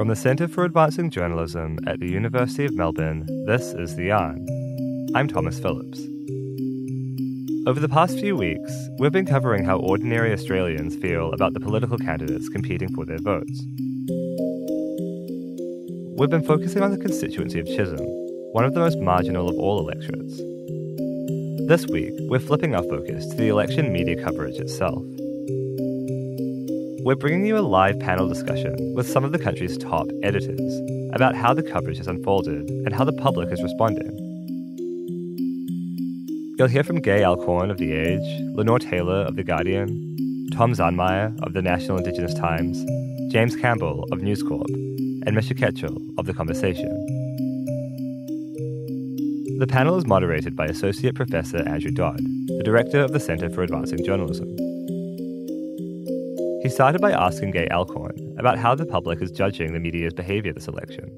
From the Centre for Advancing Journalism at the University of Melbourne, this is The Yarn. I'm Thomas Phillips. Over the past few weeks, we've been covering how ordinary Australians feel about the political candidates competing for their votes. We've been focusing on the constituency of Chisholm, one of the most marginal of all electorates. This week, we're flipping our focus to the election media coverage itself. We're bringing you a live panel discussion with some of the country's top editors about how the coverage has unfolded and how the public is responding. You'll hear from Gay Alcorn of The Age, Lenore Taylor of The Guardian, Tom Zaunmayr of the National Indigenous Times, James Campbell of News Corp, and Misha Ketchell of The Conversation. The panel is moderated by Associate Professor Andrew Dodd, the Director of the Centre for Advancing Journalism. Started by asking Gay Alcorn about how the public is judging the media's behaviour this election.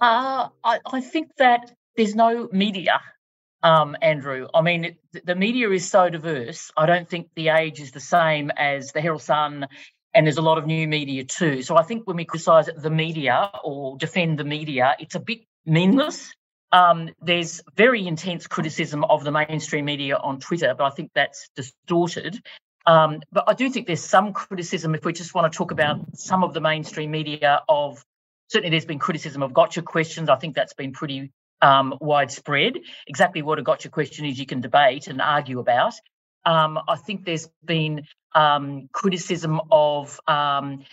Uh, I, I think that there's no media, um, Andrew. I mean, it, the media is so diverse. I don't think the age is the same as the Herald Sun, and there's a lot of new media too. So I think when we criticise the media or defend the media, it's a bit meaningless. Um, there's very intense criticism of the mainstream media on Twitter, but I think that's distorted. Um, but I do think there's some criticism if we just want to talk about some of the mainstream media of certainly there's been criticism of gotcha questions. I think that's been pretty um, widespread. Exactly what a gotcha question is, you can debate and argue about. Um, I think there's been um, criticism of um,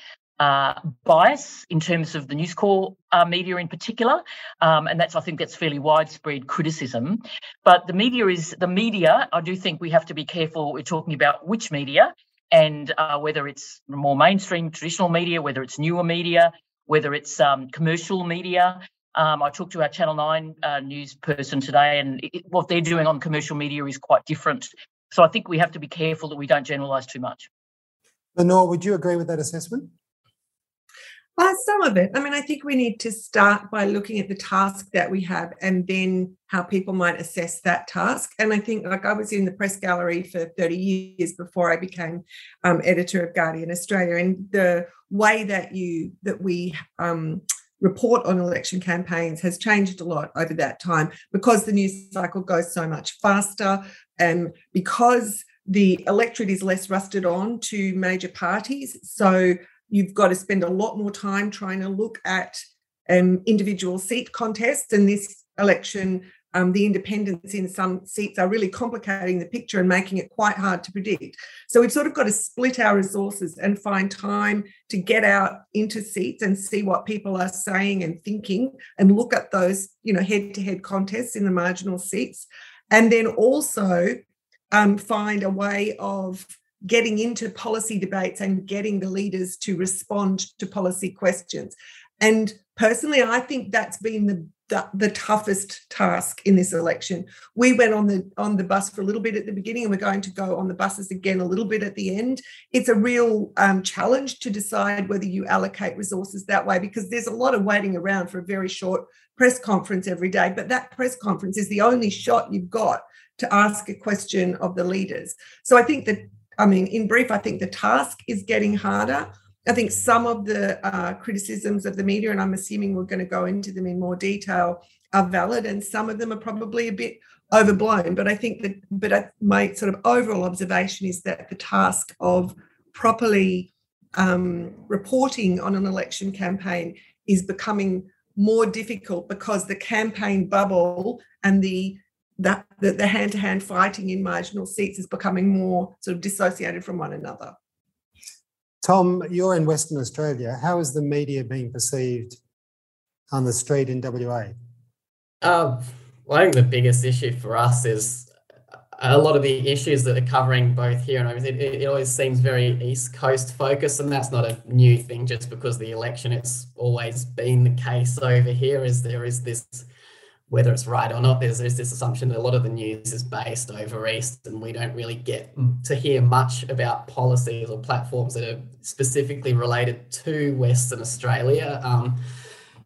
uh, bias in terms of the News Corp uh, media in particular, um, and that's I think that's fairly widespread criticism. But the media is the media. I do think we have to be careful. We're talking about which media and uh, whether it's more mainstream traditional media, whether it's newer media, whether it's um, commercial media. Um, I talked to our Channel 9 uh, news person today, and it, what they're doing on commercial media is quite different. So I think we have to be careful that we don't generalise too much. Lenore, would you agree with that assessment? Uh, some of it. I mean, I think we need to start by looking at the task that we have and then how people might assess that task. And I think, like, I was in the press gallery for 30 years before I became um, editor of Guardian Australia. And the way that you, that we, um, report on election campaigns has changed a lot over that time because the news cycle goes so much faster and because the electorate is less rusted on to major parties. So you've got to spend a lot more time trying to look at um, individual seat contests. And this election, um, the independents in some seats are really complicating the picture and making it quite hard to predict. So we've sort of got to split our resources and find time to get out into seats and see what people are saying and thinking and look at those, you know, head-to-head contests in the marginal seats. And then also um, find a way of getting into policy debates and getting the leaders to respond to policy questions. And personally, I think that's been the, the, the toughest task in this election. We went on the on the bus for a little bit at the beginning, and we're going to go on the buses again a little bit at the end. It's a real um, challenge to decide whether you allocate resources that way because there's a lot of waiting around for a very short press conference every day. But that press conference is the only shot you've got to ask a question of the leaders. So I think that I mean, in brief, I think the task is getting harder. I think some of the uh, criticisms of the media, and I'm assuming we're going to go into them in more detail, are valid, and some of them are probably a bit overblown. But I think that, but my sort of overall observation is that the task of properly um, reporting on an election campaign is becoming more difficult because the campaign bubble and the that the hand-to-hand fighting in marginal seats is becoming more sort of dissociated from one another. Tom, you're in Western Australia. How is the media being perceived on the street in WA? Um, well, I think the biggest issue for us is a lot of the issues that are covering both here and over. It, it always seems very East Coast focused, and that's not a new thing. Just because the election, it's always been the case over here. Is there is this whether it's right or not, there's, there's this assumption that a lot of the news is based over East, and we don't really get to hear much about policies or platforms that are specifically related to Western Australia. Um,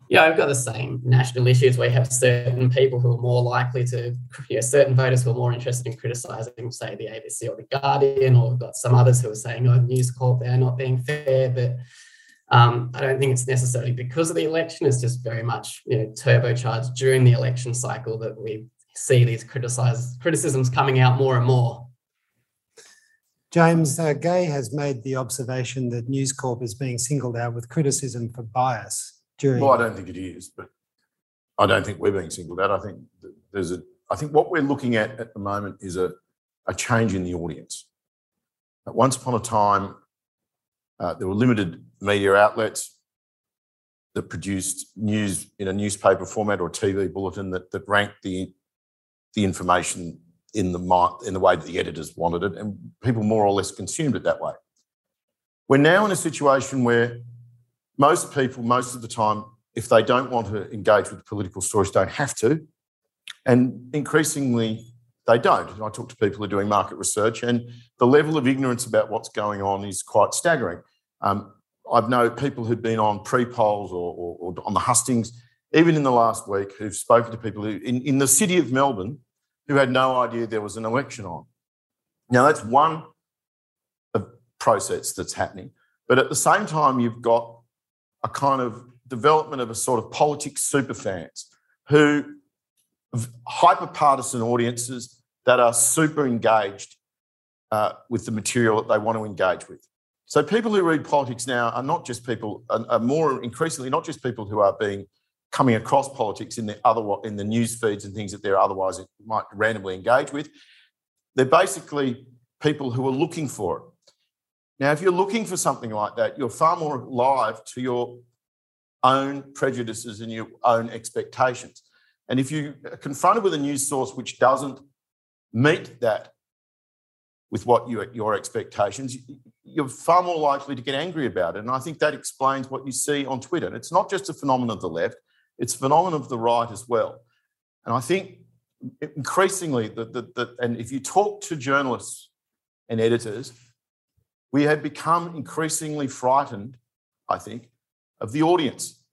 yeah, I've got the same national issues We have certain people who are more likely to, you know, certain voters who are more interested in criticising, say, the ABC or the Guardian, or we've got some others who are saying, oh, News Corp, they're not being fair. But Um, I don't think it's necessarily because of the election. It's just very much you know, turbocharged during the election cycle that we see these criticisms coming out more and more. James, uh, Gay has made the observation that News Corp is being singled out with criticism for bias during. Well, I don't think it is, but I don't think we're being singled out. I think there's a. I think what we're looking at at the moment is a, a change in the audience. Once upon a time, uh, there were limited media outlets that produced news in a newspaper format or TV bulletin that, that ranked the the information in the in the way that the editors wanted it, and people more or less consumed it that way. We're now in a situation where most people, most of the time, if they don't want to engage with political stories, don't have to, and increasingly they don't. I talk to people who are doing market research, and the level of ignorance about what's going on is quite staggering. Um, I've known people who've been on pre-polls or, or, or, on the hustings, even in the last week, who've spoken to people who, in, in the city of Melbourne, who had no idea there was an election on. Now, that's one process that's happening. But at the same time, you've got a kind of development of a sort of politics super fans who hyper partisan audiences that are super engaged uh, with the material that they want to engage with. So people who read politics now are not just people, are more increasingly not just people who are being coming across politics in the other in the news feeds and things that they're otherwise might randomly engage with. They're basically people who are looking for it. Now, if you're looking for something like that, you're far more alive to your own prejudices and your own expectations. And if you are confronted with a news source which doesn't meet that with what you, your expectations, you're far more likely to get angry about it. And I think that explains what you see on Twitter. And it's not just a phenomenon of the left, it's a phenomenon of the right as well. And I think increasingly, the, the, the, and if you talk to journalists and editors, we have become increasingly frightened, I think, of the audience.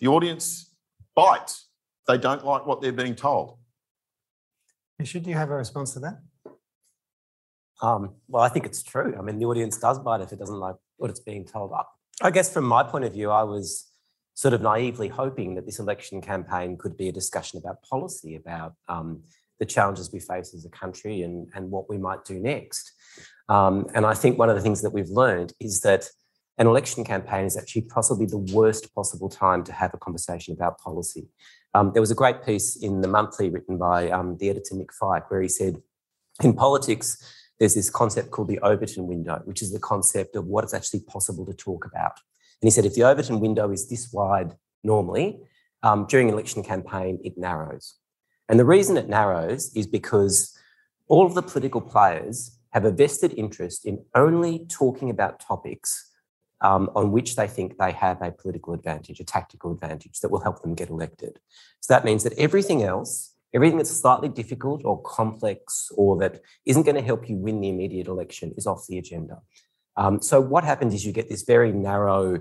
The audience bites. They don't like what they're being told. Should you have a response to that? Um, well, I think it's true. I mean, the audience does bite if it doesn't like what it's being told. I guess from my point of view, I was sort of naively hoping that this election campaign could be a discussion about policy, about um, the challenges we face as a country and, and what we might do next. Um, and I think one of the things that we've learned is that an election campaign is actually possibly the worst possible time to have a conversation about policy. Um, there was a great piece in the monthly written by um, the editor Nick Feik where he said, in politics, there's this concept called the Overton window, which is the concept of what is actually possible to talk about. And he said if the Overton window is this wide normally, um, during an election campaign, it narrows. And the reason it narrows is because all of the political players have a vested interest in only talking about topics um, on which they think they have a political advantage, a tactical advantage that will help them get elected. So that means that everything else, everything that's slightly difficult or complex or that isn't going to help you win the immediate election is off the agenda. Um, so what happens is you get this very narrow,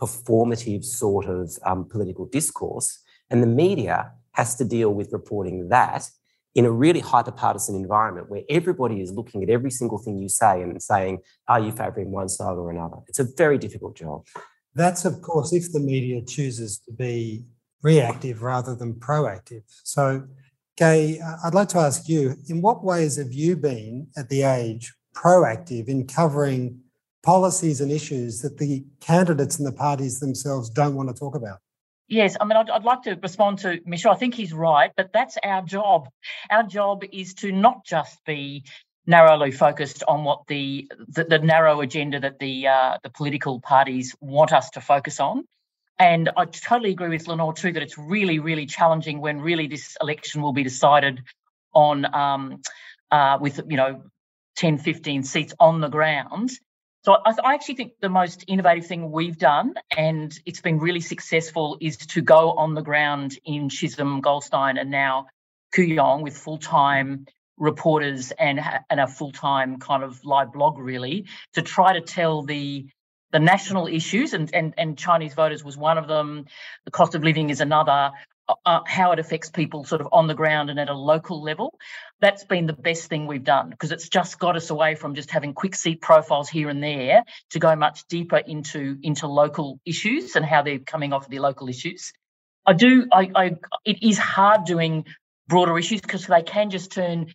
performative sort of um, political discourse, and the media has to deal with reporting that in a really hyper-partisan environment where everybody is looking at every single thing you say and saying, are you favouring one side or another? It's a very difficult job. That's, of course, if the media chooses to be reactive rather than proactive. So, Gay, I'd like to ask you, in what ways have you been at the age proactive in covering policies and issues that the candidates and the parties themselves don't want to talk about. Yes, I mean, I'd, I'd, like to respond to Misha. I think he's right, but that's our job. Our job is to not just be narrowly focused on what the the, the narrow agenda that the uh, the political parties want us to focus on. And I totally agree with Lenore too that it's really, really challenging when really this election will be decided on um, uh, with you know 10, 15 seats on the ground. So I, I, actually think the most innovative thing we've done, and it's been really successful, is to go on the ground in Chisholm, Goldstein, and now Kooyong with full-time reporters and and a full-time kind of live blog really to try to tell the the national issues and, and and Chinese voters was one of them. The cost of living is another. uh, how it affects people sort of on the ground and at a local level. That's been the best thing we've done because it's just got us away from just having quick seat profiles here and there to go much deeper into into local issues and how they're coming off of the local issues. I do. I, I it is hard doing broader issues because they can just turn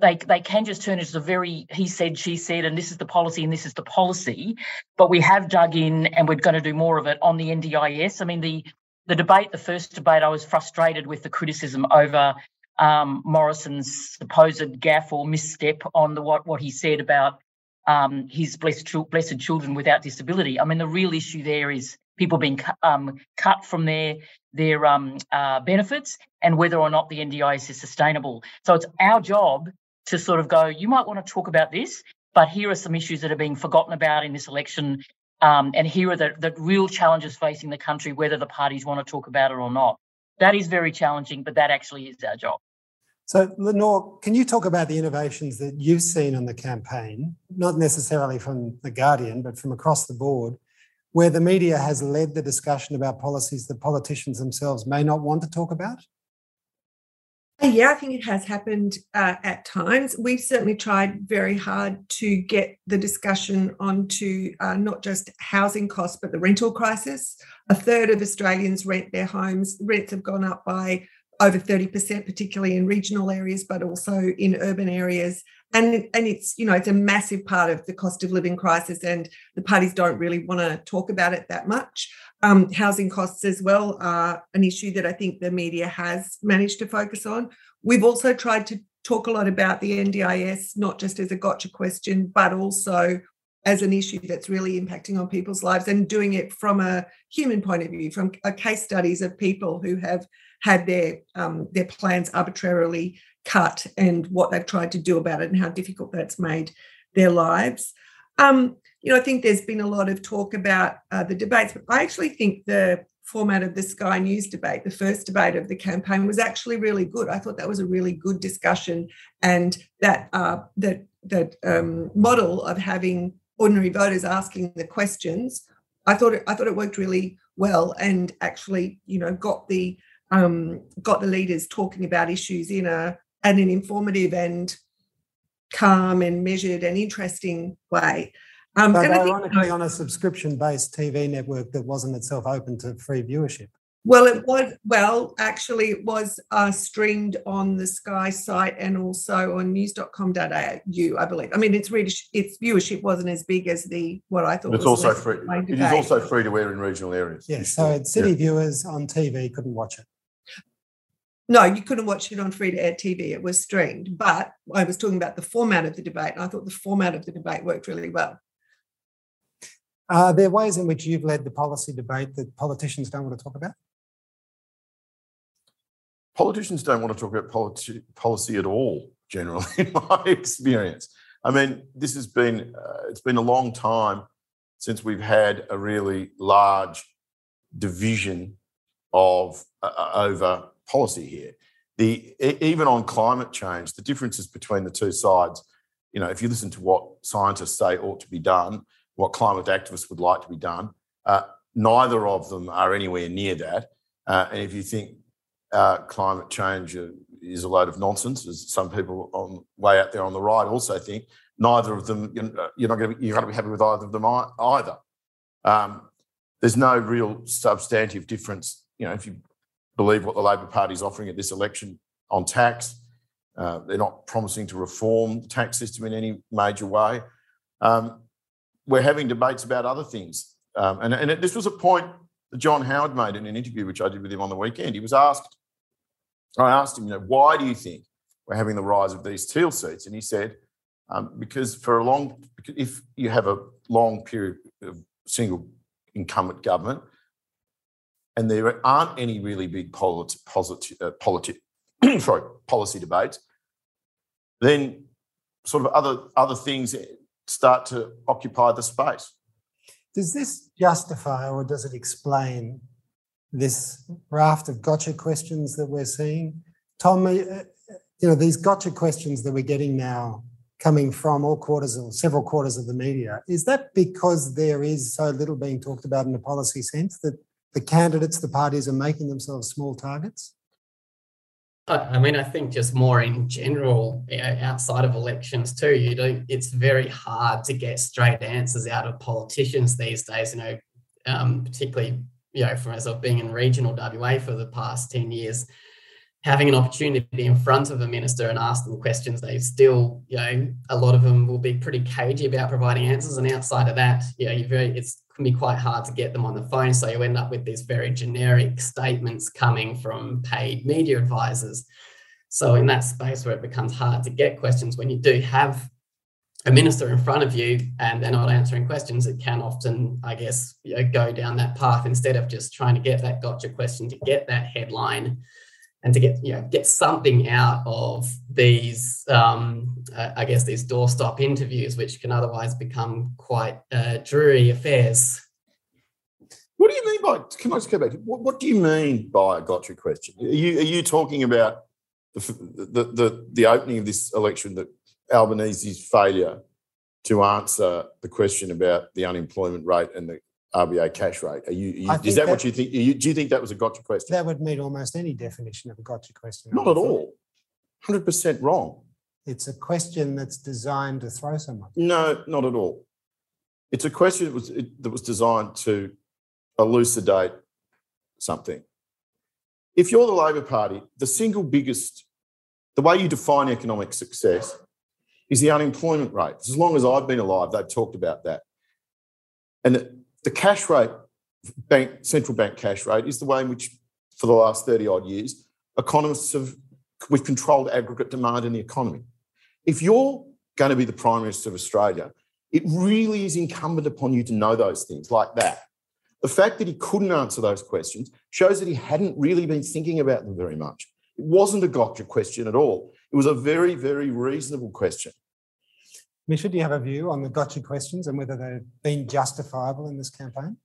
they they can just turn it as a very he said she said and this is the policy and this is the policy but we have dug in and we're going to do more of it on the ndis i mean the the debate, the first debate, I was frustrated with the criticism over um, Morrison's supposed gaffe or misstep on the what what he said about um, his blessed, blessed children without disability. I mean, the real issue there is people being um, cut from their their um, uh, benefits and whether or not the NDIS is sustainable. So it's our job to sort of go. You might want to talk about this, but here are some issues that are being forgotten about in this election um, and here are the, the real challenges facing the country, whether the parties want to talk about it or not. That is very challenging, but that actually is our job. So, Lenore, can you talk about the innovations that you've seen on the campaign, not necessarily from The Guardian, but from across the board, where the media has led the discussion about policies that politicians themselves may not want to talk about? Yeah, I think it has happened uh, at times. We've certainly tried very hard to get the discussion onto uh, not just housing costs, but the rental crisis. A third of Australians rent their homes. Rents have gone up by over 30%, particularly in regional areas, but also in urban areas. And, and it's, you know, it's a massive part of the cost of living crisis, and the parties don't really want to talk about it that much. Um, housing costs as well are an issue that I think the media has managed to focus on. We've also tried to talk a lot about the NDIS, not just as a gotcha question, but also as an issue that's really impacting on people's lives and doing it from a human point of view, from case studies of people who have had their um, their plans arbitrarily cut and what they've tried to do about it and how difficult that's made their lives. Um, you know, I think there's been a lot of talk about uh, the debates, but I actually think the format of the Sky News debate, the first debate of the campaign, was actually really good. I thought that was a really good discussion, and that uh, that that um, model of having ordinary voters asking the questions, I thought it, I thought it worked really well, and actually, you know, got the um, got the leaders talking about issues in a and an informative and calm and measured and interesting way. Um, but ironically, think, on a subscription-based TV network that wasn't itself open to free viewership. Well, it was. Well, actually, it was uh, streamed on the Sky site and also on news.com.au, I believe. I mean, its readers, its viewership wasn't as big as the what I thought. It's also free. It is also free to air in regional areas. Yes, so city yeah. viewers on TV couldn't watch it. No, you couldn't watch it on free to air TV. It was streamed. But I was talking about the format of the debate, and I thought the format of the debate worked really well. Are there ways in which you've led the policy debate that politicians don't want to talk about? Politicians don't want to talk about politi- policy at all, generally, in my experience. I mean, this has been, uh, it's been a long time since we've had a really large division of uh, uh over policy here. The even on climate change, the differences between the two sides. You know, if you listen to what scientists say ought to be done, what climate activists would like to be done, uh, neither of them are anywhere near that. Uh, and if you think uh, climate change is a load of nonsense, as some people on way out there on the right also think, neither of them you're not going to be, you're going to be happy with either of them either. Um, there's no real substantive difference. You know, if you believe what the Labor Party is offering at this election on tax. Uh, they're not promising to reform the tax system in any major way. Um, we're having debates about other things. Um, and, and this was a point that John Howard made in an interview, which I did with him on the weekend. He was asked, I asked him, you know, why do you think we're having the rise of these teal seats? And he said, um, because for a long, if you have a long period of single incumbent government, and there aren't any really big politi- uh, politi- sorry, policy debates, then sort of other other things start to occupy the space. Does this justify or does it explain this raft of gotcha questions that we're seeing? Tom, uh, you know, these gotcha questions that we're getting now coming from all quarters or several quarters of the media, is that because there is so little being talked about in a policy sense that the candidates, the parties are making themselves small targets? I mean, I think just more in general, know, outside of elections too, you know, it's very hard to get straight answers out of politicians these days, you know, um, particularly, you know, from myself being in regional WA for the past 10 years, having an opportunity to be in front of a minister and ask them questions, they still, you know, a lot of them will be pretty cagey about providing answers. And outside of that, you know, you very, it's can be quite hard to get them on the phone. So you end up with these very generic statements coming from paid media advisors. So in that space where it becomes hard to get questions, when you do have a minister in front of you and they're not answering questions, it can often, I guess, you know, go down that path instead of just trying to get that gotcha question to get that headline and to get you know get something out of these um, I guess these doorstop interviews, which can otherwise become quite uh, dreary affairs. What do you mean by? Can I just go back? What, what do you mean by a gotcha question? Are you are you talking about the the the, the opening of this election that Albanese's failure to answer the question about the unemployment rate and the RBA cash rate. Are you, you is that, that, what you think? You, do you think that was a gotcha question? That would meet almost any definition of a gotcha question. Not at all. 100% wrong. It's a question that's designed to throw someone. No, not at all. It's a question that was, it, that was designed to elucidate something. If you're the Labor Party, the single biggest, the way you define economic success is the unemployment rate. As long as I've been alive, they've talked about that. And the cash rate, bank central bank cash rate, is the way in which, for the last 30 odd years, economists have we've controlled aggregate demand in the economy. If you're going to be the Prime Minister of Australia, it really is incumbent upon you to know those things like that. The fact that he couldn't answer those questions shows that he hadn't really been thinking about them very much. It wasn't a gotcha question at all. It was a very, very reasonable question. Misha, do you have a view on the gotcha questions and whether they've been justifiable in this campaign?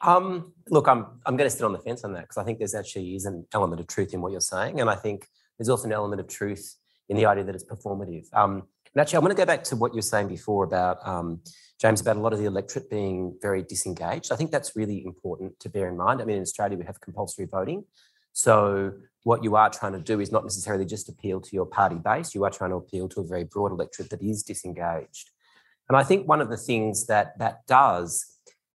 Um, look, I'm I'm going to sit on the fence on that because I think there's actually is an element of truth in what you're saying, and I think there's also an element of truth in the idea that it's performative. Um, and actually, I want to go back to what you were saying before about um, James about a lot of the electorate being very disengaged. I think that's really important to bear in mind. I mean, in Australia we have compulsory voting, so what you are trying to do is not necessarily just appeal to your party base, you are trying to appeal to a very broad electorate that is disengaged. And I think one of the things that that does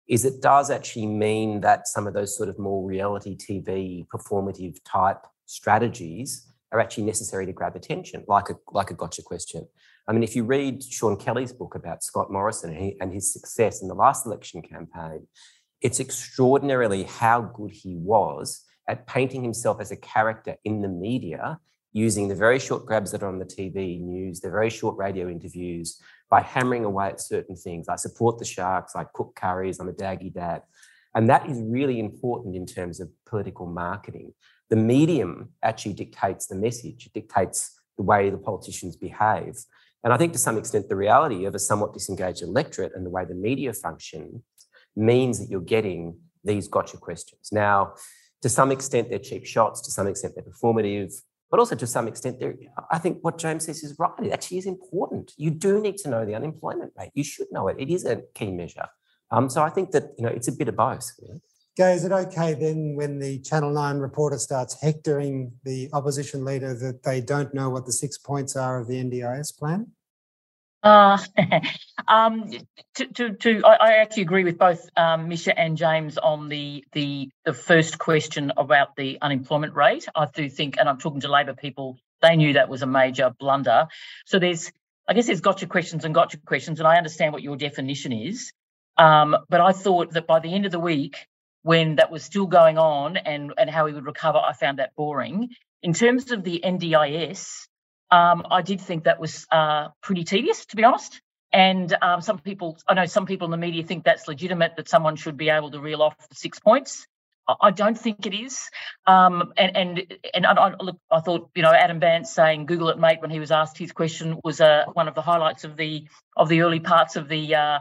is it does actually mean that some of those sort of more reality TV performative type strategies are actually necessary to grab attention, like a like a gotcha question. I mean, if you read Sean Kelly's book about Scott Morrison and, and his success in the last election campaign, it's extraordinarily how good he was at painting himself as a character in the media using the very short grabs that are on the TV news, the very short radio interviews, by hammering away at certain things. I support the Sharks, I cook curries, I'm a daggy dad. And that is really important in terms of political marketing. The medium actually dictates the message, it dictates the way the politicians behave. And I think to some extent, the reality of a somewhat disengaged electorate and the way the media function means that you're getting these gotcha questions. Now, to some extent, they're cheap shots. To some extent, they're performative. But also, to some extent, I think what James says is right. It actually is important. You do need to know the unemployment rate. You should know it. It is a key measure. Um, so I think that you know it's a bit of both. Gay, is it okay then when the Channel 9 reporter starts hectoring the opposition leader that they don't know what the six points are of the NDIS plan? Uh, um, to, to, to I, I, actually agree with both um, Misha and James on the, the the first question about the unemployment rate. I do think, and I'm talking to Labor people, they knew that was a major blunder. So there's, I guess, there's gotcha questions and gotcha questions, and I understand what your definition is. Um, but I thought that by the end of the week, when that was still going on and and how we would recover, I found that boring. In terms of the NDIS, um, I did think that was uh, pretty tedious, to be honest. And um, some people, I know some people in the media think that's legitimate, that someone should be able to reel off the six points. I don't think it is. Um, and and and I, look, I thought you know Adam Bandt saying "Google it, mate" when he was asked his question was uh, one of the highlights of the of the early parts of the uh,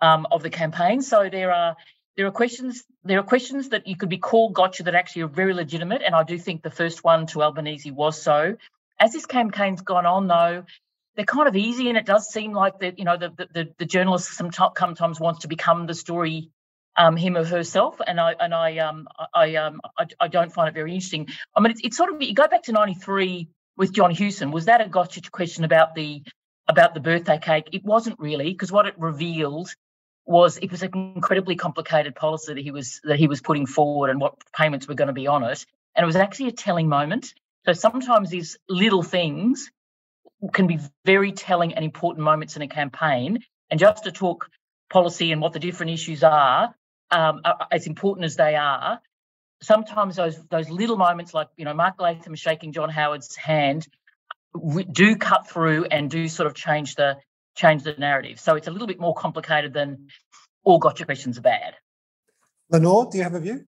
um, of the campaign. So there are there are questions there are questions that you could be called gotcha that actually are very legitimate, and I do think the first one to Albanese was so. As this campaign's gone on, though, they're kind of easy, and it does seem like that you know the the, the journalist sometimes wants to become the story um, him or herself, and I and I um I um I, I don't find it very interesting. I mean, it's, it's sort of you go back to '93 with John Hewson. Was that a gotcha question about the about the birthday cake? It wasn't really because what it revealed was it was an incredibly complicated policy that he was that he was putting forward and what payments were going to be on it, and it was actually a telling moment. So sometimes these little things can be very telling and important moments in a campaign. And just to talk policy and what the different issues are, um, as important as they are, sometimes those those little moments, like you know Mark Latham shaking John Howard's hand, do cut through and do sort of change the change the narrative. So it's a little bit more complicated than all gotcha questions are bad. Lenore, do you have a view?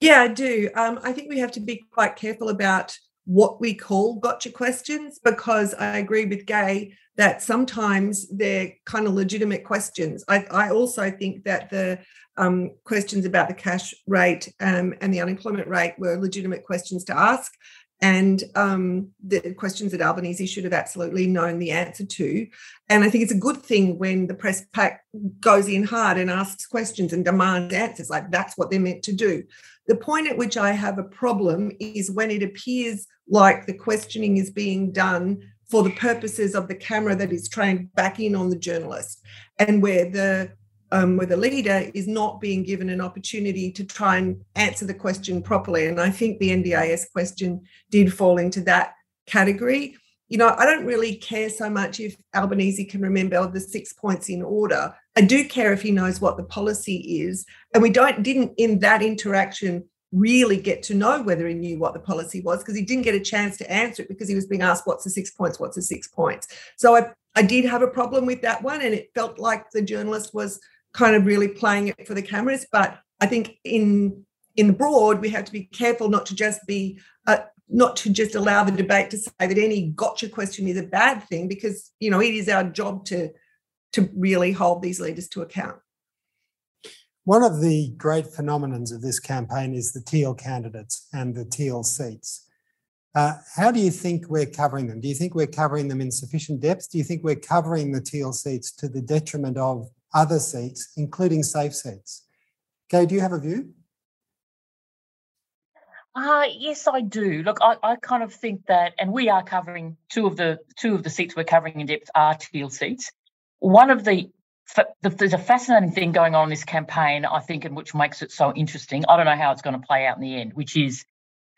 Yeah, I do. Um, I think we have to be quite careful about what we call gotcha questions because I agree with Gay that sometimes they're kind of legitimate questions. I, I also think that the um, questions about the cash rate um, and the unemployment rate were legitimate questions to ask. And um, the questions that Albanese should have absolutely known the answer to. And I think it's a good thing when the press pack goes in hard and asks questions and demands answers. Like that's what they're meant to do. The point at which I have a problem is when it appears like the questioning is being done for the purposes of the camera that is trained back in on the journalist and where the um, where the leader is not being given an opportunity to try and answer the question properly. And I think the NDIS question did fall into that category. You know, I don't really care so much if Albanese can remember the six points in order. I do care if he knows what the policy is. And we don't didn't in that interaction really get to know whether he knew what the policy was because he didn't get a chance to answer it because he was being asked what's the six points what's the six points so i i did have a problem with that one and it felt like the journalist was kind of really playing it for the cameras but i think in in the broad we have to be careful not to just be uh, not to just allow the debate to say that any gotcha question is a bad thing because you know it is our job to to really hold these leaders to account one of the great phenomenons of this campaign is the teal candidates and the teal seats. Uh, how do you think we're covering them? Do you think we're covering them in sufficient depth? Do you think we're covering the teal seats to the detriment of other seats, including safe seats? Gay, do you have a view? Uh, yes, I do. Look, I, I kind of think that, and we are covering two of the two of the seats we're covering in depth are teal seats. One of the there's a fascinating thing going on in this campaign, I think, and which makes it so interesting. I don't know how it's going to play out in the end, which is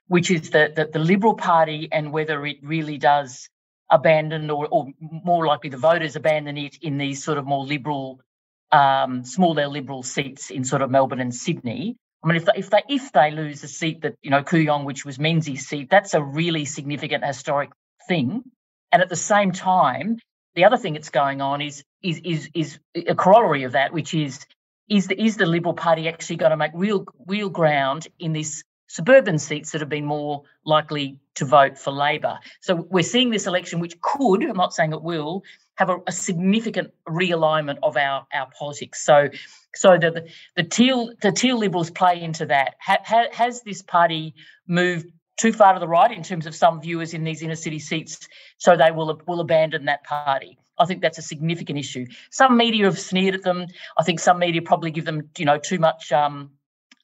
which is that the, the Liberal Party and whether it really does abandon or, or more likely the voters abandon it in these sort of more liberal, um, smaller liberal seats in sort of Melbourne and Sydney. I mean, if they, if they if they lose a seat that you know Kooyong, which was Menzies' seat, that's a really significant historic thing. And at the same time, the other thing that's going on is is is is a corollary of that, which is is the is the Liberal Party actually going to make real real ground in these suburban seats that have been more likely to vote for Labor? So we're seeing this election, which could, I'm not saying it will, have a, a significant realignment of our our politics. So so the, the teal the teal Liberals play into that. Ha, ha, has this party moved too far to the right in terms of some viewers in these inner city seats, so they will will abandon that party. I think that's a significant issue. Some media have sneered at them. I think some media probably give them, you know, too much um,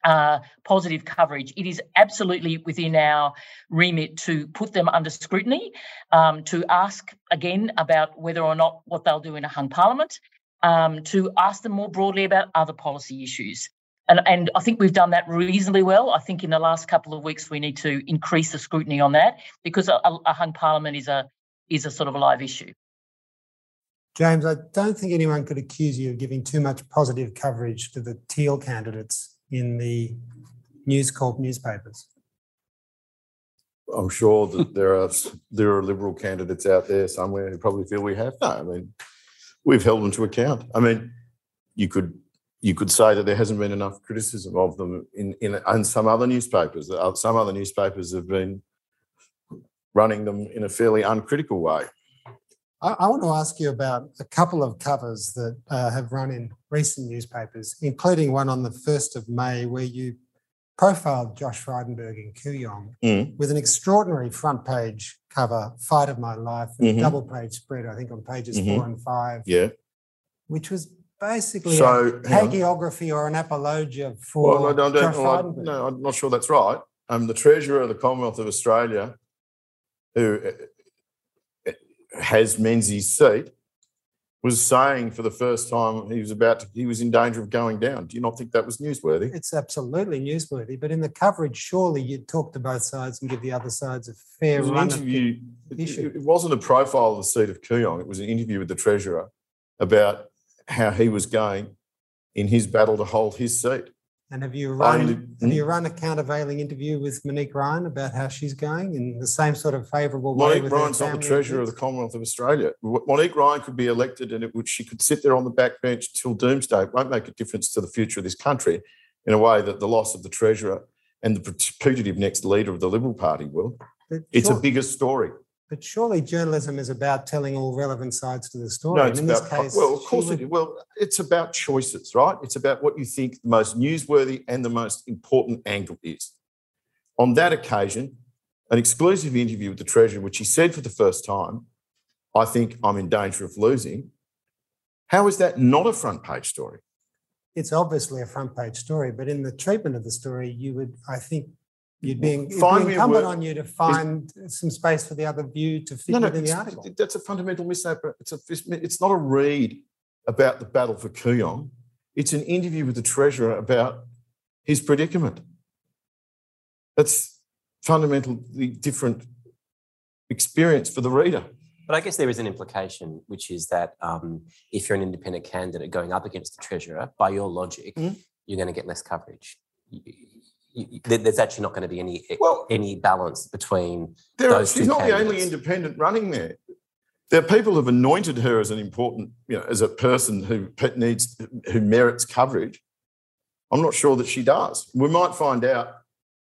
uh, positive coverage. It is absolutely within our remit to put them under scrutiny, um, to ask again about whether or not what they'll do in a hung parliament, um, to ask them more broadly about other policy issues. And, and I think we've done that reasonably well. I think in the last couple of weeks we need to increase the scrutiny on that because a, a hung parliament is a is a sort of a live issue. James, I don't think anyone could accuse you of giving too much positive coverage to the Teal candidates in the News Corp newspapers. I'm sure that there are there are Liberal candidates out there somewhere who probably feel we have. No, I mean, we've held them to account. I mean, you could you could say that there hasn't been enough criticism of them in, in, in some other newspapers. Uh, some other newspapers have been running them in a fairly uncritical way. I, I want to ask you about a couple of covers that uh, have run in recent newspapers, including one on the 1st of May where you profiled Josh Frydenberg in Kooyong mm. with an extraordinary front page cover, Fight of My Life, and mm-hmm. double page spread, I think on pages mm-hmm. four and five. Yeah. Which was basically So, a hagiography or an apologia for Well, I don't, Josh well, I- no, I'm not sure that's right. Um, the Treasurer of the Commonwealth of Australia, who uh, has Menzies' seat, was saying for the first time he was about to, he was in danger of going down. Do you not think that was newsworthy? It's absolutely newsworthy, but in the coverage, surely you'd talk to both sides and give the other sides a It fair an run. the- interview. It, issue. it wasn't a profile of the seat of Kooyong. It was an interview with the Treasurer about how he was going in his battle to hold his seat. And have you run, inter- have you run a countervailing interview with Monique Ryan about how she's going in the same sort of favourable way? Monique Ryan's not the treasurer of the? Commonwealth of Australia. Monique Ryan could be elected and it would, she could sit there on the back bench till doomsday. It won't make a difference to the future of this country in a way that the loss of the treasurer and the putative next leader of the Liberal Party will. But It's a bigger story. But surely journalism is about telling all relevant sides to the story. No, And it's in this about, case, well, of course would- it is. Well, it's about choices, right? It's about what you think the most newsworthy and the most important angle is. On that occasion, an exclusive interview with the Treasurer, which he said for the first time, I think I'm in danger of losing. How is that not a front page story? It's obviously a front page story, but in the treatment of the story, you would, I think, you'd be, it'd Find be incumbent on you to find some space for the other view to fit No, no, within the article. that's a fundamental misnomer. It's a, it's not a read about the battle for Kooyong. It's an interview with the treasurer about his predicament. That's fundamentally different experience for the reader. But I guess there is an implication, which is that um, if you're an independent candidate going up against the treasurer, by your logic, Mhm. you're going to get less coverage. There's actually not going to be any eh, Well- any balance between There are, those she's two not the only independent running there. There are people who've anointed her as an important, you know, as a person who needs, who merits coverage. I'm not sure that she does. We might find out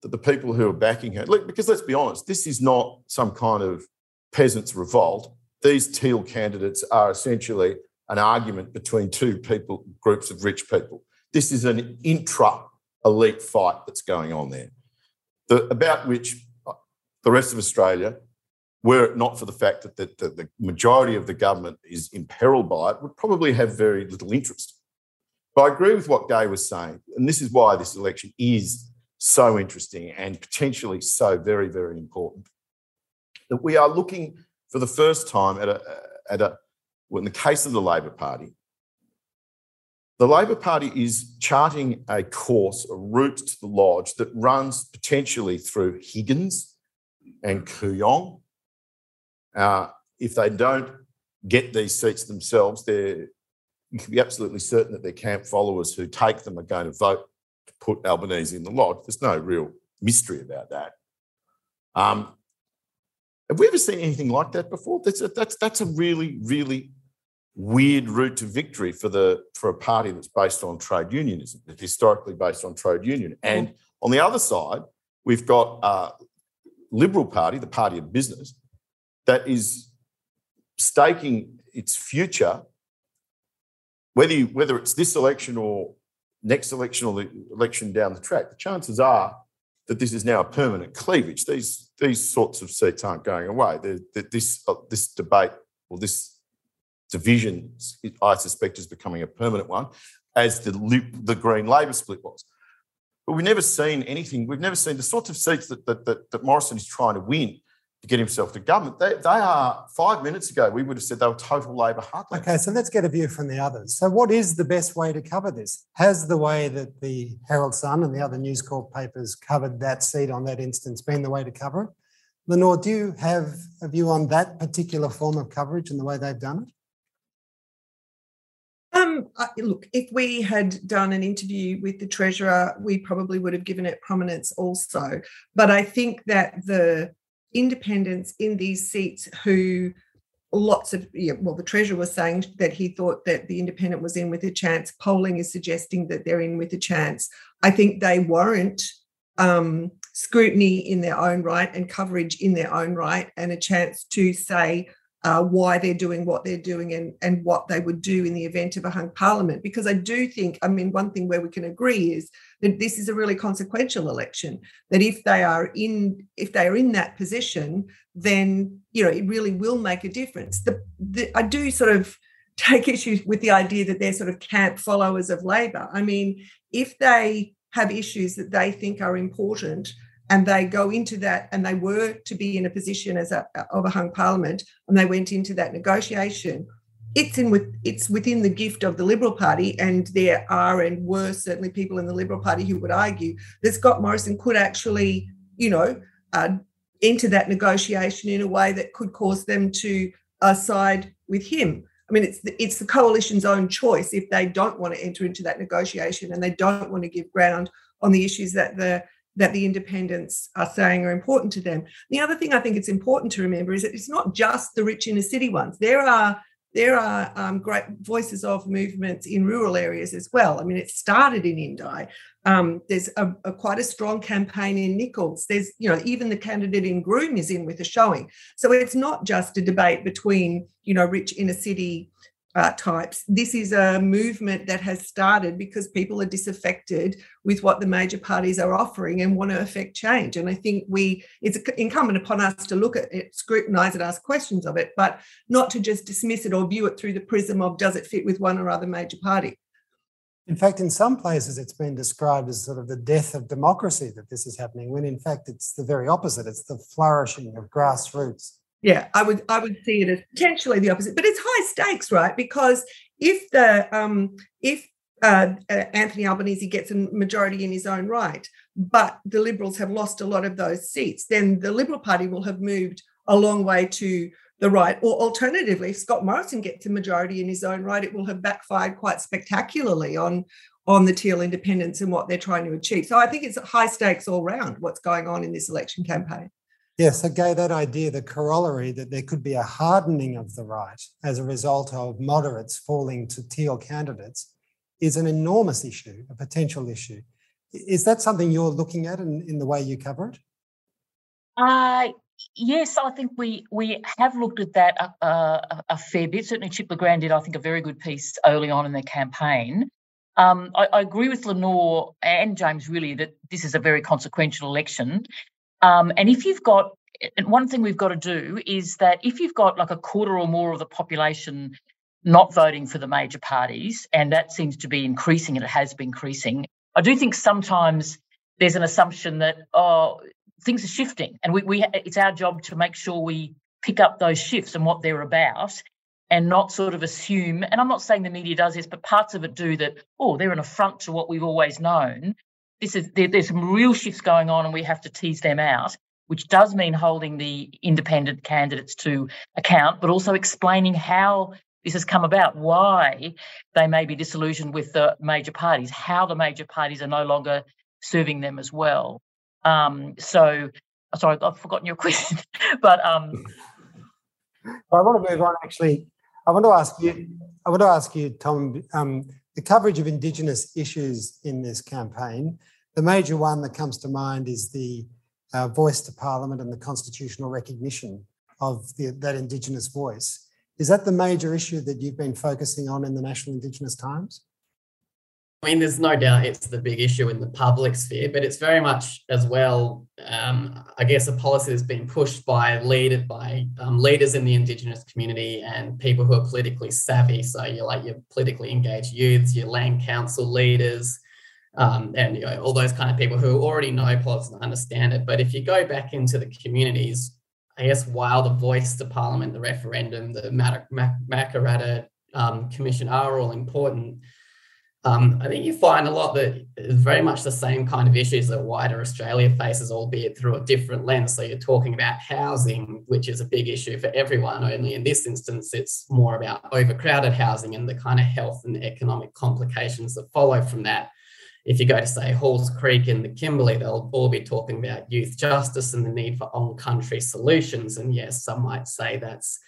that the people who are backing her, look, because let's be honest, this is not some kind of peasants' revolt. These teal candidates are essentially an argument between two people, groups of rich people. This is an intra elite fight that's going on there, the, about which uh, the rest of Australia, were it not for the fact that the, the, the majority of the government is imperiled by it, would probably have very little interest. But I agree with what Gay was saying, and this is why this election is so interesting and potentially so very, very important. That we are looking for the first time at a, at a well, in the case of the Labor Party, the Labor Party is charting a course, a route to the lodge that runs potentially through Higgins and Kooyong. Uh, if they don't get these seats themselves, you can be absolutely certain that their camp followers who take them are going to vote to put Albanese in the lodge. There's no real mystery about that. Um, have we ever seen anything like that before? That's a, that's that's a really really weird route to victory for the for a party that's based on trade unionism, that's historically based on trade union. And on the other side, we've got a Liberal Party, the party of business, that is staking its future, whether you, whether it's this election or next election or the election down the track. The chances are that this is now a permanent cleavage. These these sorts of seats aren't going away. They're- this uh, this debate or this division, I suspect, is becoming a permanent one, as the the Green Labor split was. But we've never seen anything. We've never seen the sorts of seats that that, that, that Morrison is trying to win to get himself to government. They, they are five minutes ago. We would have said they were total Labor heartlands. Okay, so let's get a view from the others. So, what is the best way to cover this? Has the way that the Herald Sun and the other News Corp papers covered that seat on that instance been the way to cover it? Lenore, do you have a view on that particular form of coverage and the way they've done it? Look, if we had done an interview with the treasurer, we probably would have given it prominence also. But I think that the independents in these seats who lots of yeah, well the treasurer was saying that he thought that the independent was in with a chance polling is suggesting that they're in with a chance i think they warrant um, scrutiny in their own right and coverage in their own right and a chance to say uh, why they're doing what they're doing and, and what they would do in the event of a hung parliament. Because I do think, I mean, one thing where we can agree is that this is a really consequential election. That if they are in, if they are in that position, then you know it really will make a difference. The, the I do sort of take issue with the idea that they're sort of camp followers of Labor. I mean, if they have issues that they think are important and they go into that and they were to be in a position as a of a hung parliament and they went into that negotiation. It's in with it's within the gift of the liberal party and there are and were certainly people in the liberal party who would argue that scott morrison could actually you know uh, enter that negotiation in a way that could cause them to uh, side with him. I mean, it's the, it's the coalition's own choice if they don't want to enter into that negotiation and they don't want to give ground on the issues that the that the independents are saying are important to them. The other thing I think it's important to remember is that it's not just the rich inner city ones. There are there are um, great voices of movements in rural areas as well. I mean, it started in Indi. Um, there's a, a, quite a strong campaign in Nicholls. There's, you know, even the candidate in Groom is in with a showing. So it's not just a debate between, you know, rich inner city uh, types. This is a movement that has started because people are disaffected with what the major parties are offering and want to affect change. And I think we it's incumbent upon us to look at it, scrutinise it, ask questions of it, but not to just dismiss it or view it through the prism of does it fit with one or other major party. In fact, in some places, it's been described as sort of the death of democracy that this is happening, when in fact, it's the very opposite. It's the flourishing of grassroots yeah, I would I would see it as potentially the opposite, but it's high stakes, right? Because if the um, if uh, uh, Anthony Albanese gets a majority in his own right, but the Liberals have lost a lot of those seats, then the Liberal Party will have moved a long way to the right. Or alternatively, if Scott Morrison gets a majority in his own right, it will have backfired quite spectacularly on on the teal independents and what they're trying to achieve. So I think it's high stakes all round what's going on in this election campaign. Yes, it gave that idea, the corollary that there could be a hardening of the right as a result of moderates falling to teal candidates is an enormous issue, a potential issue. Is that something you're looking at in, in the way you cover it? Uh, yes, I think we we have looked at that a, a, a fair bit. Certainly, Chip Le Grand did, I think, a very good piece early on in the campaign. Um, I, I, agree with Lenore and James really that this is a very consequential election. Um, and if you've got, and one thing we've got to do is that if you've got like a quarter or more of the population not voting for the major parties, and that seems to be increasing and it has been increasing, I do think sometimes there's an assumption that, oh, things are shifting and we, we it's our job to make sure we pick up those shifts and what they're about and not sort of assume and i'm not saying the media does this but parts of it do that oh they're an affront to what we've always known this is there, there's some real shifts going on and we have to tease them out which does mean holding the independent candidates to account but also explaining how this has come about why they may be disillusioned with the major parties how the major parties are no longer serving them as well. Um, so sorry i've forgotten your question but um, i want to move on actually. I want to ask you i want to ask you tom um, the coverage of Indigenous issues in this campaign. The major one that comes to mind is the uh, voice to Parliament and the constitutional recognition of the, that Indigenous voice. Is that the major issue that you've been focusing on in the National Indigenous Times? I mean, there's no doubt it's the big issue in the public sphere, but it's very much as well, um, I guess, a policy that's been pushed by leaded by um, leaders in the Indigenous community and people who are politically savvy. So you're like your politically engaged youths, your land council leaders, um, and you know, all those kind of people who already know politics and understand it. But if you go back into the communities, I guess while the voice to Parliament, the referendum, the Makarrata um, Commission are all important um, I think you find a lot that is very much the same kind of issues that wider Australia faces, albeit through a different lens. So you're talking about housing, which is a big issue for everyone. Only in this instance, it's more about overcrowded housing and the kind of health and economic complications that follow from that. If you go to say Halls Creek in the Kimberley, they'll all be talking about youth justice and the need for on-country solutions. And yes, some might say that's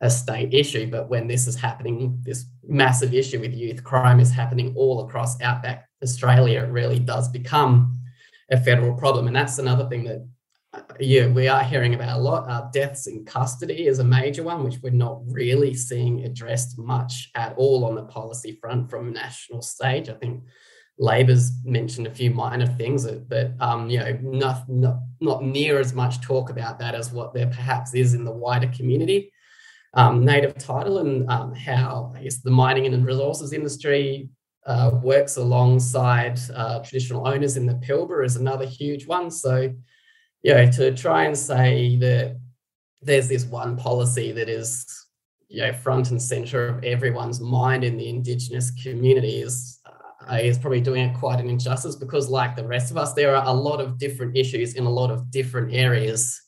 a state issue. But when this is happening, this massive issue with youth crime is happening all across outback Australia, it really does become a federal problem. And that's another thing that, uh, yeah, we are hearing about a lot. Uh, deaths in custody is a major one, which we're not really seeing addressed much at all on the policy front from national stage. I think Labor's mentioned a few minor things, but um, you know, not, not not near as much talk about that as what there perhaps is in the wider community. Um, native title and um, how I guess the mining and resources industry uh, works alongside uh, traditional owners in the Pilbara is another huge one. So, yeah, to try and say that there's this one policy that is you know front and center of everyone's mind in the Indigenous community is uh, is probably doing it quite an injustice because, like the rest of us, there are a lot of different issues in a lot of different areas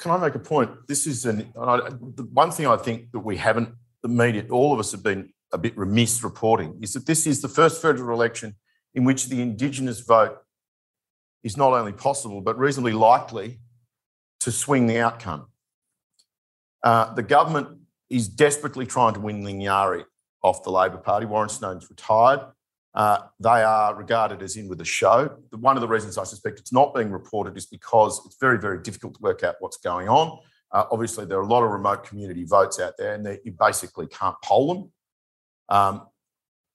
can I make a point? This is an I, the one thing I think that we haven't, the media, all of us have been a bit remiss reporting, is that this is the first federal election in which the Indigenous vote is not only possible but reasonably likely to swing the outcome. Uh, the government is desperately trying to win Lingiari off the Labor Party. Warren Snowdon's retired. Uh, they are regarded as in with the show. One of the reasons I suspect it's not being reported is because it's very, very difficult to work out what's going on. Uh, obviously, there are a lot of remote community votes out there, and you basically can't poll them. Um,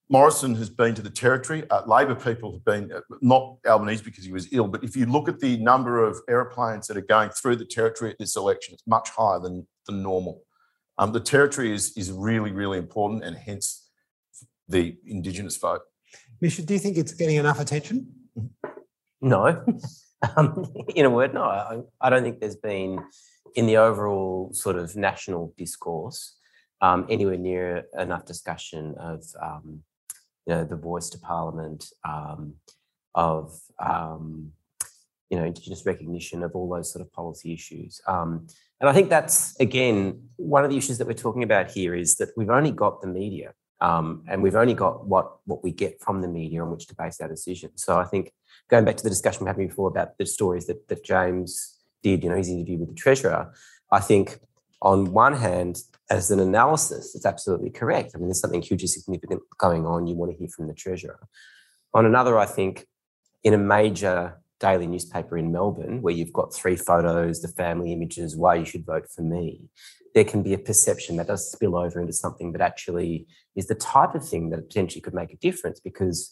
Morrison has been to the territory. Uh, Labor people have been, uh, not Albanese because he was ill, but if you look at the number of aeroplanes that are going through the territory at this election, it's much higher than, than normal. Um, the territory is, is really, really important, and hence the Indigenous vote. Misha, do you think it's getting enough attention? No. um, in a word, no. I, I, don't think there's been, in the overall sort of national discourse, um, anywhere near enough discussion of, um, you know, the voice to Parliament, um, of, um, you know, Indigenous recognition of all those sort of policy issues. Um, and I think that's, again, one of the issues that we're talking about here is that we've only got the media um, and we've only got what what we get from the media on which to base our decisions. So I think going back to the discussion we had before about the stories that that James did, you know, his interview with the treasurer, I think on one hand, as an analysis, it's absolutely correct. I mean, there's something hugely significant going on. You want to hear from the treasurer. On another, I think in a major daily newspaper in Melbourne, where you've got three photos, the family images, why you should vote for me, there can be a perception that does spill over into something that actually is the type of thing that potentially could make a difference because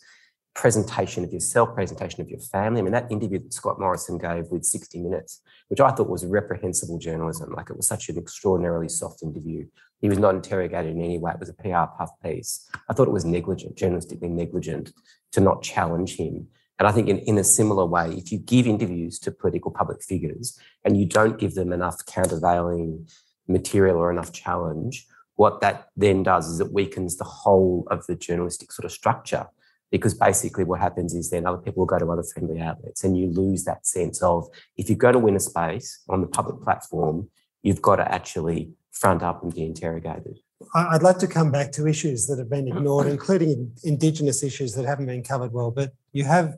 presentation of yourself, presentation of your family. I mean, that interview that Scott Morrison gave with 60 Minutes, which I thought was reprehensible journalism, like it was such an extraordinarily soft interview. He was not interrogated in any way. It was a PR puff piece. I thought it was negligent, journalistically negligent, to not challenge him. And I think in, in a similar way, if you give interviews to political public figures and you don't give them enough countervailing material or enough challenge, what that then does is it weakens the whole of the journalistic sort of structure. Because basically, what happens is then other people will go to other friendly outlets, and you lose that sense of if you're going to win a space on the public platform, you've got to actually front up and be interrogated. I'd like to come back to issues that have been ignored, including Indigenous issues that haven't been covered well. But you have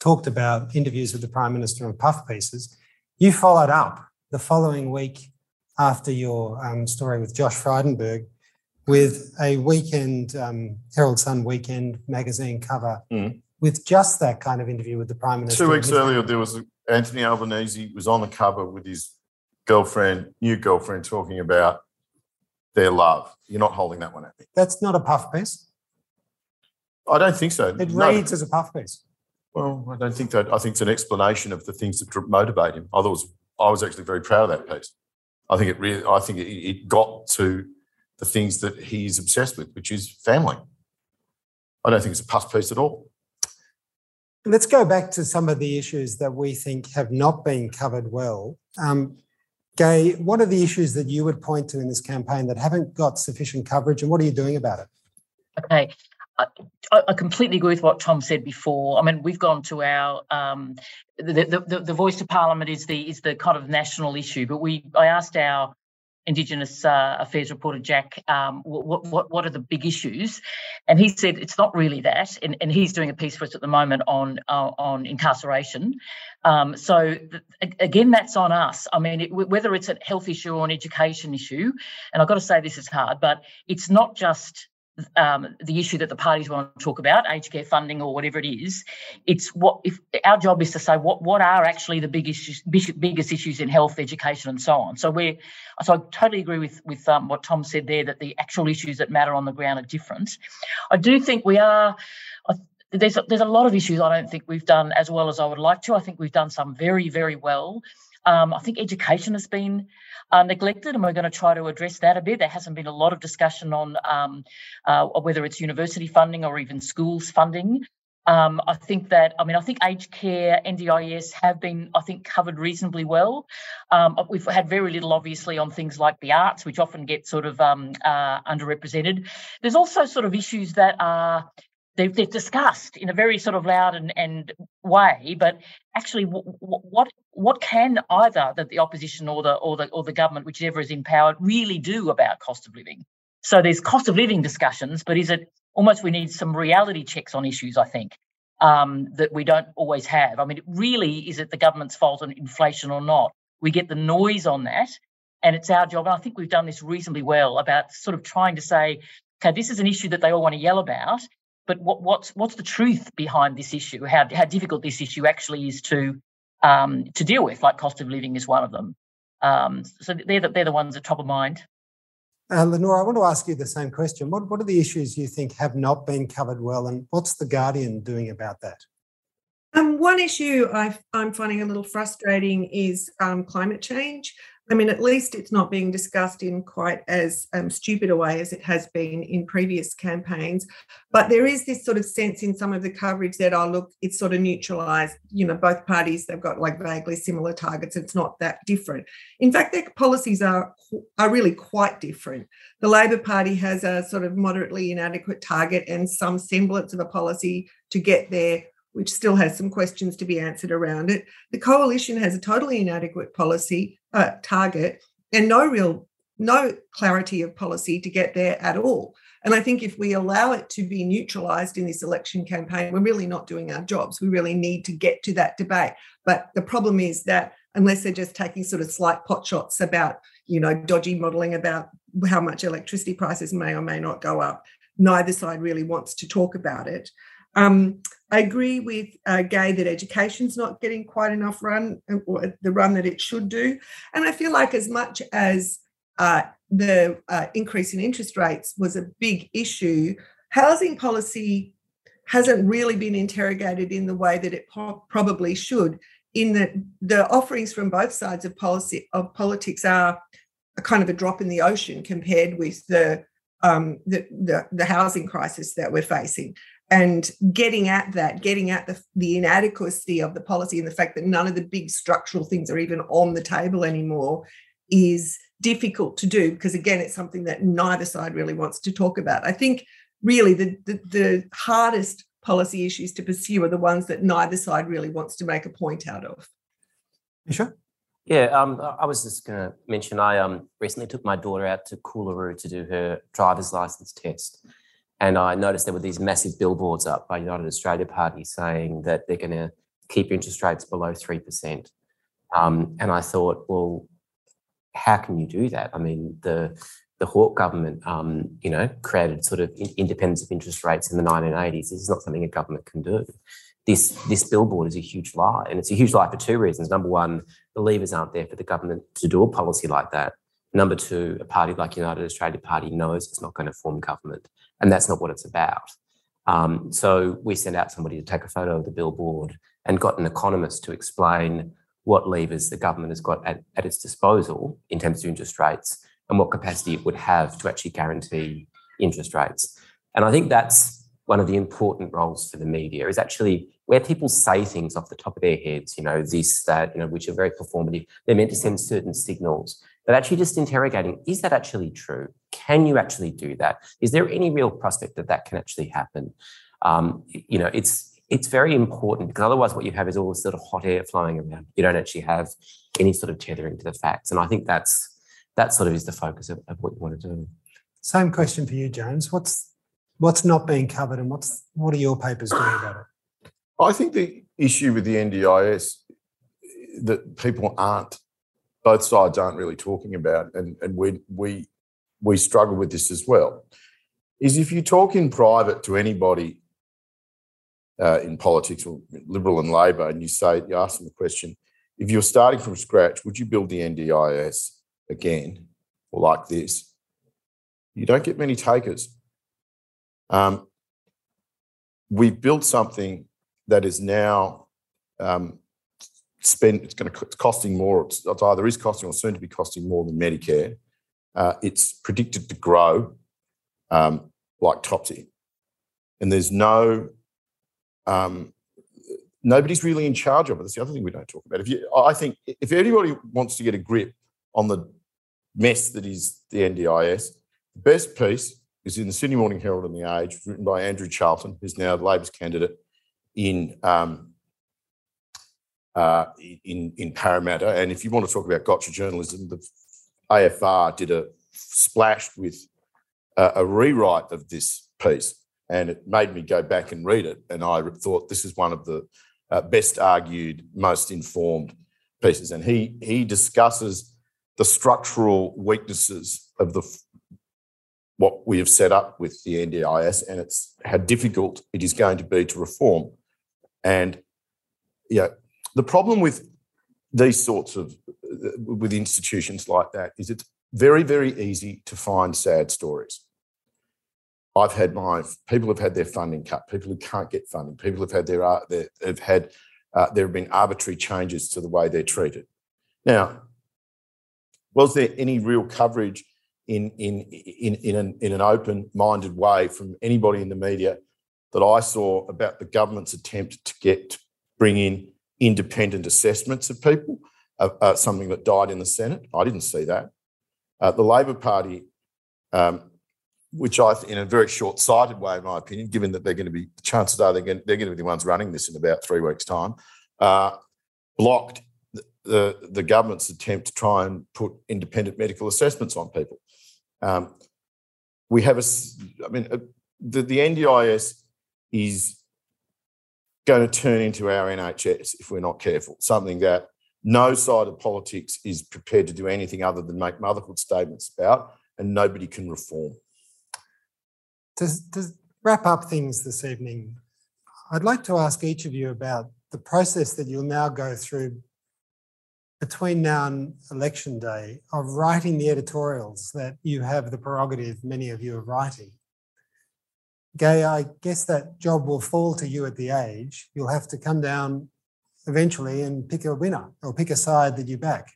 talked about interviews with the Prime Minister and puff pieces. You followed up the following week after your um, story with Josh Frydenberg with a weekend um, Herald Sun weekend magazine cover mm. with just that kind of interview with the Prime Minister. Two weeks earlier, there was Anthony Albanese was on the cover with his girlfriend, new girlfriend, talking about their love. You're not holding that one at me. That's not a puff piece. I don't think so. It no. reads as a puff piece. Well, I don't think that. I think it's an explanation of the things that motivate him. I was, I was actually very proud of that piece. I think it really, I think it, it got to the things that he's obsessed with, which is family. I don't think it's a puff piece at all. Let's go back to some of the issues that we think have not been covered well. Um, Gay, what are the issues that you would point to in this campaign that haven't got sufficient coverage, and what are you doing about it? Okay, I, I, completely agree with what Tom said before. I mean, we've gone to our um, the, the, the voice to Parliament is the is the kind of national issue, but we I asked our Indigenous uh, Affairs reporter Jack, um, what, what what are the big issues, and he said it's not really that, and, and he's doing a piece for us at the moment on uh, on incarceration. Um, so th- again, that's on us. I mean, it, whether it's a health issue or an education issue, and I've got to say this is hard, but it's not just um, the issue that the parties want to talk about, aged care funding or whatever it is. It's what if our job is to say what what are actually the biggest biggest issues in health, education, and so on. So we're so I totally agree with with um, what Tom said there that the actual issues that matter on the ground are different. I do think we are. there's a, there's a lot of issues I don't think we've done as well as I would like to. I think we've done some very very well. Um, I think education has been uh, neglected, and we're going to try to address that a bit. There hasn't been a lot of discussion on um, uh, whether it's university funding or even schools funding. Um, I think that, I mean, I think aged care, NDIS have been, I think, covered reasonably well. Um, we've had very little, obviously, on things like the arts, which often get sort of um, uh, underrepresented. There's also sort of issues that are they've, they've discussed in a very sort of loud and, and way, but actually, w- w- what what can either the, the opposition or the or the or the government, whichever is in power, really do about cost of living? So there's cost of living discussions, but is it almost we need some reality checks on issues? I think um, that we don't always have. I mean, really is it the government's fault on inflation or not? We get the noise on that, and it's our job. And I think we've done this reasonably well about sort of trying to say, okay, this is an issue that they all want to yell about, but what, what's what's the truth behind this issue? How how difficult this issue actually is to um, to deal with? Like cost of living is one of them. Um, so they're the, they're the ones at top of mind. Uh, Lenore, I want to ask you the same question. What, what are the issues you think have not been covered well, and what's the Guardian doing about that? Um, one issue i am finding a little frustrating is um, climate change. I mean, at least it's not being discussed in quite as um, stupid a way as it has been in previous campaigns. But there is this sort of sense in some of the coverage that, oh, look, it's sort of neutralized. You know, both parties, they've got like vaguely similar targets. It's not that different. In fact, their policies are, are really quite different. The Labor Party has a sort of moderately inadequate target and some semblance of a policy to get there which still has some questions to be answered around it. The coalition has a totally inadequate policy uh, target and no real no clarity of policy to get there at all. And I think if we allow it to be neutralized in this election campaign, we're really not doing our jobs. We really need to get to that debate. But the problem is that unless they're just taking sort of slight pot shots about, you know, dodgy modeling about how much electricity prices may or may not go up, neither side really wants to talk about it. Um, I agree with uh, Gay that education's not getting quite enough run, uh, or the run that it should do. And I feel like as much as uh, the uh, increase in interest rates was a big issue, housing policy hasn't really been interrogated in the way that it po- probably should. In that the offerings from both sides of policy of politics are a kind of a drop in the ocean compared with the um, the, the, the housing crisis that we're facing and getting at that, getting at the, the inadequacy of the policy and the fact that none of the big structural things are even on the table anymore is difficult to do because again it's something that neither side really wants to talk about. I think really the, the, the hardest policy issues to pursue are the ones that neither side really wants to make a point out of. Sure yeah um, i was just going to mention i um, recently took my daughter out to Coolaroo to do her driver's license test and I noticed there were these massive billboards up by United Australia Party saying that they're going to keep interest rates below 3%. Um, and I thought, well, how can you do that? I mean, the the Hawke government, um, you know, created sort of independence of interest rates in the 1980s. This is not something a government can do. This this billboard is a huge lie, and it's a huge lie for two reasons. Number one, the levers aren't there for the government to do a policy like that. Number two, a party like United Australia Party knows it's not going to form government. And that's not what it's about. Um, so we sent out somebody to take a photo of the billboard and got an economist to explain what levers the government has got at, at its disposal in terms of interest rates and what capacity it would have to actually guarantee interest rates. And I think that's one of the important roles for the media is actually where people say things off the top of their heads, you know, this, that, you know, which are very performative. They're meant to send certain signals but actually just interrogating is that actually true? Can you actually do that? Is there any real prospect that that can actually happen? Um, you know, it's it's very important because otherwise, what you have is all this sort of hot air flowing around. You don't actually have any sort of tethering to the facts, and I think that's that sort of is the focus of, of what you want to do. Same question for you, James. What's what's not being covered, and what's what are your papers doing about it? I think the issue with the NDIS that people aren't both sides aren't really talking about, and, and we, we, we struggle with this as well, is if you talk in private to anybody uh, in politics or Liberal and Labor, and you say, you ask them the question, if you're starting from scratch, would you build the NDIS again or like this? You don't get many takers. Um, we've built something that is now um, spend. It's going to it's costing more. It's, it's either is costing or soon to be costing more than Medicare. Uh, it's predicted to grow um, like topsy, and there's no um, nobody's really in charge of it. That's the other thing we don't talk about. If you, I think, if anybody wants to get a grip on the mess that is the NDIS, the best piece is in the Sydney Morning Herald and the Age, written by Andrew Charlton, who's now the Labor's candidate in um, uh, in in Parramatta. And if you want to talk about gotcha journalism, the AFR did a splash with a, a rewrite of this piece, and it made me go back and read it. And I thought this is one of the uh, best argued, most informed pieces. And he he discusses the structural weaknesses of the what we have set up with the NDIS, and it's how difficult it is going to be to reform. And yeah, the problem with these sorts of with institutions like that is it's very very easy to find sad stories. I've had my people have had their funding cut. People who can't get funding. People have had their, uh, their have had uh, there have been arbitrary changes to the way they're treated. Now, was there any real coverage in in in in an, in an open-minded way from anybody in the media that I saw about the government's attempt to get to bring in independent assessments of people? Uh, uh, something that died in the Senate. I didn't see that. Uh, the Labor Party um, which I, in a very short-sighted way, in my opinion, given that they're going to be, chances are they're going, they're going to be the ones running this in about three weeks' time, uh, blocked the, the, the, government's attempt to try and put independent medical assessments on people. Um, we have a, I mean, uh, the, the NDIS is going to turn into our NHS if we're not careful, something that no side of politics is prepared to do anything other than make motherhood statements about, and nobody can reform. To, to wrap up things this evening, I'd like to ask each of you about the process that you'll now go through between now and election day of writing the editorials that you have the prerogative, many of you, of writing. Gay, I guess that job will fall to you at the age. You'll have to come down eventually and pick a winner or pick a side that you back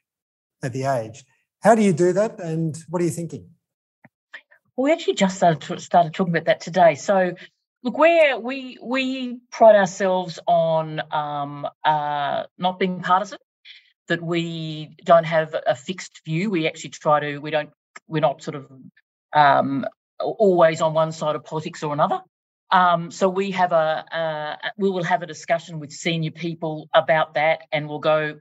at the age. How do you do that and what are you thinking? Well, we actually just started started talking about that today. So, look, we we we pride ourselves on um, uh, not being partisan. That we don't have a fixed view. We actually try to. We don't. We're not sort of um, always on one side of politics or another. Um, so we have a, a we will have a discussion with senior people about that, and we'll go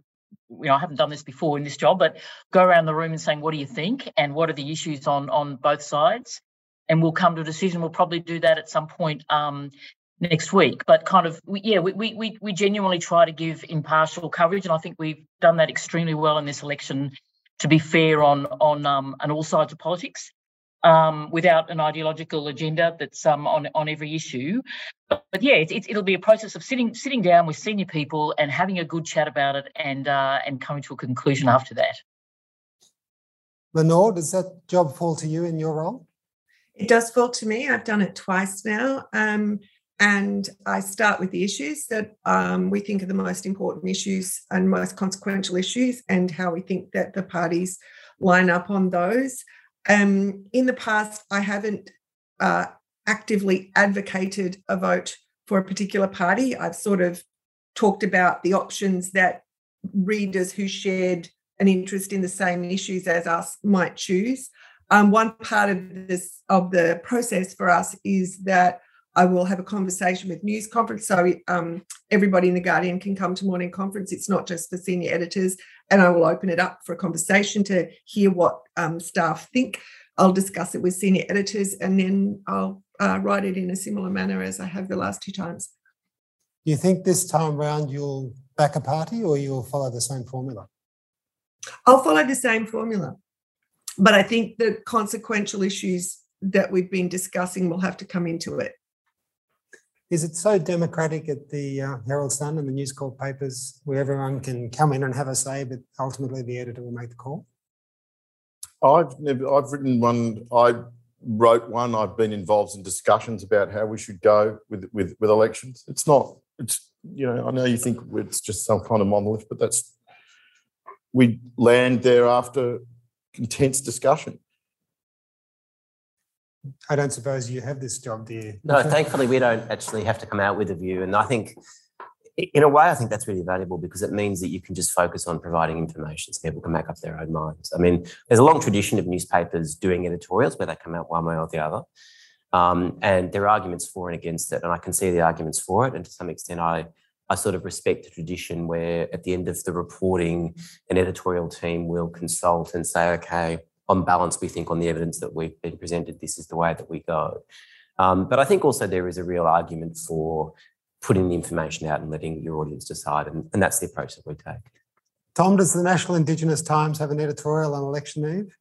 you know, I haven't done this before in this job, but go around the room and saying, what do you think? And what are the issues on on both sides? And we'll come to a decision. We'll probably do that at some point um, next week. But kind of, we, yeah, we, we, we genuinely try to give impartial coverage. And I think we've done that extremely well in this election to be fair on, on, um, on all sides of politics um, without an ideological agenda that's um, on on every issue. But, but yeah, it, it'll be a process of sitting sitting down with senior people and having a good chat about it, and uh, and coming to a conclusion after that. Lenore, does that job fall to you in your role? It does fall to me. I've done it twice now. Um, and I start with the issues that um, we think are the most important issues and most consequential issues, and how we think that the parties line up on those. Um, in the past, I haven't uh, actively advocated a vote for a particular party. I've sort of talked about the options that readers who shared an interest in the same issues as us might choose. Um, one part of this of the process for us is that I will have a conversation with News Conference. So um, everybody in the Guardian can come to morning conference. It's not just for senior editors. And I will open it up for a conversation to hear what um, staff think. I'll discuss it with senior editors and then I'll uh, write it in a similar manner as I have the last two times. Do You think this time round you'll back a party or you'll follow the same formula? I'll follow the same formula. But I think the consequential issues that we've been discussing will have to come into it. Is it so democratic at the uh, Herald Sun and the News Corp papers where everyone can come in and have a say, but ultimately the editor will make the call? I've never, I've written one. I wrote one. I've been involved in discussions about how we should go with with, with elections. It's not it's you know I know you think it's just some kind of monolith, but that's we land there after intense discussion. I don't suppose you have this job, do you? No, thankfully, we don't actually have to come out with a view. And I think, in a way, I think that's really valuable because it means that you can just focus on providing information so people can make up their own minds. I mean, there's a long tradition of newspapers doing editorials where they come out one way or the other. Um, and there are arguments for and against it. And I can see the arguments for it. And to some extent, I, I sort of respect the tradition where at the end of the reporting, an editorial team will consult and say, okay, on balance, we think on the evidence that we've been presented, this is the way that we go. Um, but I think also there is a real argument for putting the information out and letting your audience decide. And, and that's the approach that we take. Tom, does the National Indigenous Times have an editorial on election eve?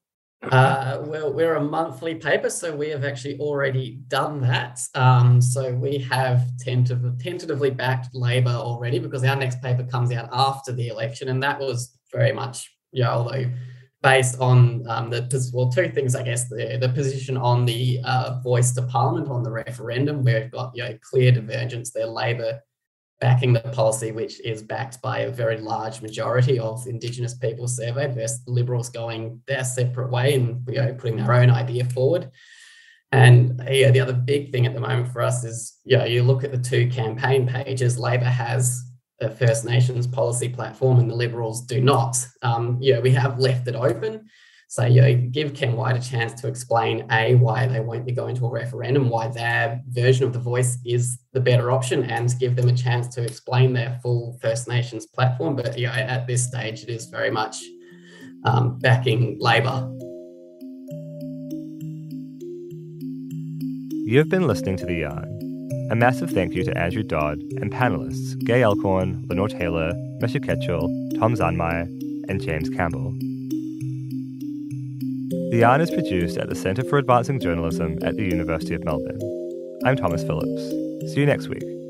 Uh, well, we're a monthly paper, so we have actually already done that. Um, so we have tentative, tentatively backed Labor already because our next paper comes out after the election, and that was very much, yeah, although based on um, the well two things I guess the the position on the uh, voice to parliament on the referendum where we've got you know clear divergence there Labor backing the policy which is backed by a very large majority of Indigenous people surveyed versus the Liberals going their separate way and you know putting their own idea forward. And yeah, the other big thing at the moment for us is, you know, you look at the two campaign pages, Labor has a First Nations policy platform and the Liberals do not. Um, know, we have left it open. So, know, give Ken Wyatt a chance to explain A, why they won't be going to a referendum, why their version of the voice is the better option, and give them a chance to explain their full First Nations platform. But, know, at this stage, it is very much um, backing Labor. You've been listening to The Yarn a massive thank you to Andrew Dodd and panelists Gay Alcorn, Lenore Taylor, Matthew Ketchell, Tom Zaunmayr, and James Campbell. The Yarn is produced at the Centre for Advancing Journalism at the University of Melbourne. I'm Thomas Phillips. See you next week.